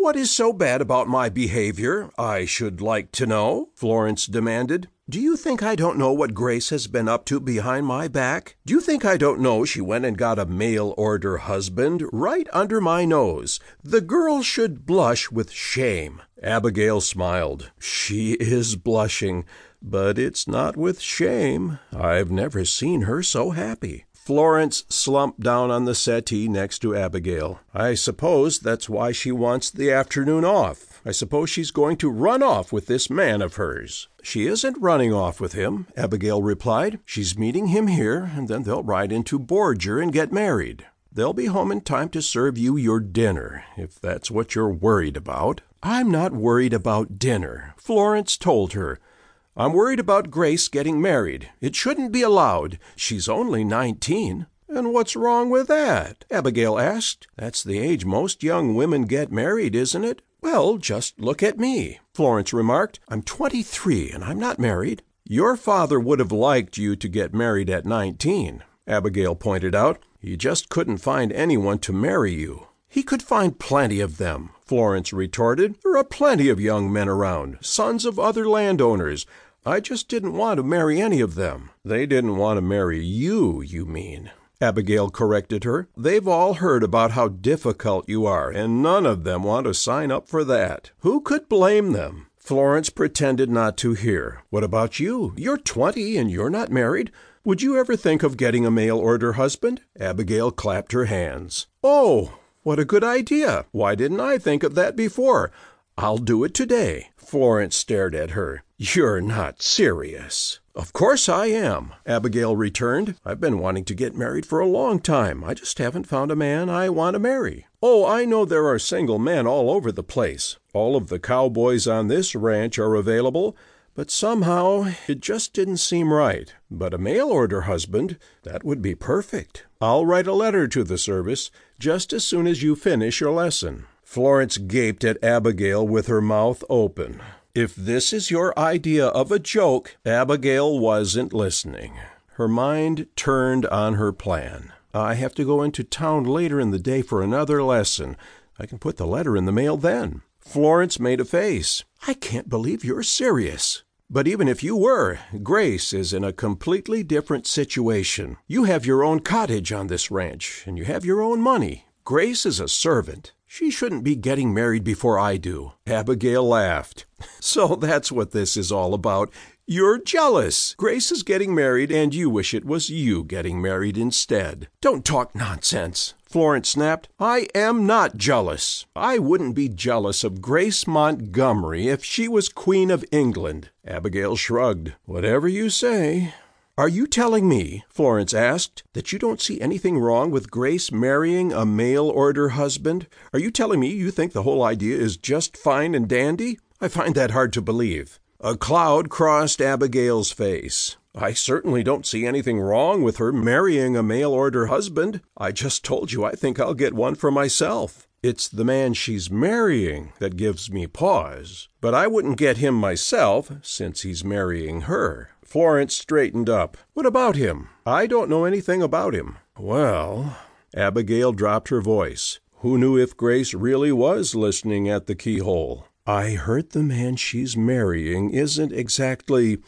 what is so bad about my behavior, I should like to know? Florence demanded. Do you think I don't know what Grace has been up to behind my back? Do you think I don't know she went and got a mail order husband right under my nose? The girl should blush with shame. Abigail smiled. She is blushing, but it's not with shame. I've never seen her so happy. Florence slumped down on the settee next to Abigail. I suppose that's why she wants the afternoon off. I suppose she's going to run off with this man of hers. She isn't running off with him, Abigail replied. She's meeting him here, and then they'll ride into Borger and get married. They'll be home in time to serve you your dinner, if that's what you're worried about. I'm not worried about dinner, Florence told her. I'm worried about Grace getting married. It shouldn't be allowed. She's only nineteen. And what's wrong with that? Abigail asked. That's the age most young women get married, isn't it? Well, just look at me, Florence remarked. I'm 23 and I'm not married. Your father would have liked you to get married at 19, Abigail pointed out. He just couldn't find anyone to marry you. He could find plenty of them, Florence retorted. There are plenty of young men around, sons of other landowners. I just didn't want to marry any of them. They didn't want to marry you, you mean. Abigail corrected her. They've all heard about how difficult you are, and none of them want to sign up for that. Who could blame them? Florence pretended not to hear. What about you? You're twenty and you're not married. Would you ever think of getting a mail order husband? Abigail clapped her hands. Oh, what a good idea! Why didn't I think of that before? I'll do it today. Florence stared at her. You're not serious. Of course I am, Abigail returned. I've been wanting to get married for a long time. I just haven't found a man I want to marry. Oh, I know there are single men all over the place. All of the cowboys on this ranch are available, but somehow it just didn't seem right. But a mail order husband, that would be perfect. I'll write a letter to the service just as soon as you finish your lesson. Florence gaped at Abigail with her mouth open. If this is your idea of a joke, Abigail wasn't listening. Her mind turned on her plan. I have to go into town later in the day for another lesson. I can put the letter in the mail then. Florence made a face. I can't believe you're serious. But even if you were, Grace is in a completely different situation. You have your own cottage on this ranch, and you have your own money. Grace is a servant. She shouldn't be getting married before I do. Abigail laughed. So that's what this is all about. You're jealous. Grace is getting married, and you wish it was you getting married instead. Don't talk nonsense. Florence snapped. I am not jealous. I wouldn't be jealous of Grace Montgomery if she was Queen of England. Abigail shrugged. Whatever you say. Are you telling me, Florence asked, that you don't see anything wrong with Grace marrying a mail order husband? Are you telling me you think the whole idea is just fine and dandy? I find that hard to believe. A cloud crossed Abigail's face. I certainly don't see anything wrong with her marrying a mail order husband. I just told you I think I'll get one for myself. It's the man she's marrying that gives me pause. But I wouldn't get him myself, since he's marrying her. Florence straightened up. What about him? I don't know anything about him. Well, Abigail dropped her voice. Who knew if Grace really was listening at the keyhole? I heard the man she's marrying isn't exactly,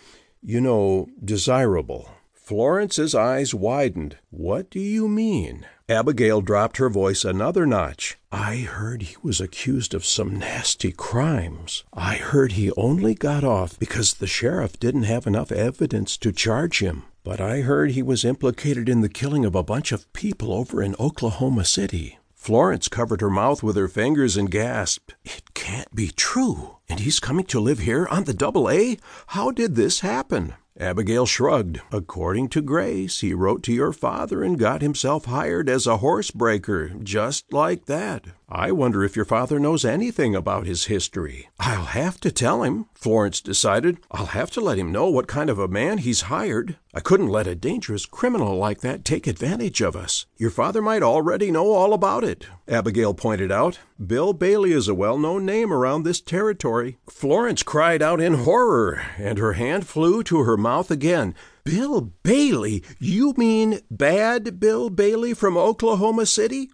you know, desirable. Florence's eyes widened. What do you mean? Abigail dropped her voice another notch. I heard he was accused of some nasty crimes. I heard he only got off because the sheriff didn't have enough evidence to charge him. But I heard he was implicated in the killing of a bunch of people over in Oklahoma City. Florence covered her mouth with her fingers and gasped. It can't be true. And he's coming to live here on the double A? How did this happen? Abigail shrugged. According to Grace, he wrote to your father and got himself hired as a horse breaker, just like that. I wonder if your father knows anything about his history. I'll have to tell him, Florence decided. I'll have to let him know what kind of a man he's hired. I couldn't let a dangerous criminal like that take advantage of us. Your father might already know all about it, Abigail pointed out. Bill Bailey is a well known name around this territory. Florence cried out in horror, and her hand flew to her mouth again. Bill Bailey? You mean bad Bill Bailey from Oklahoma City?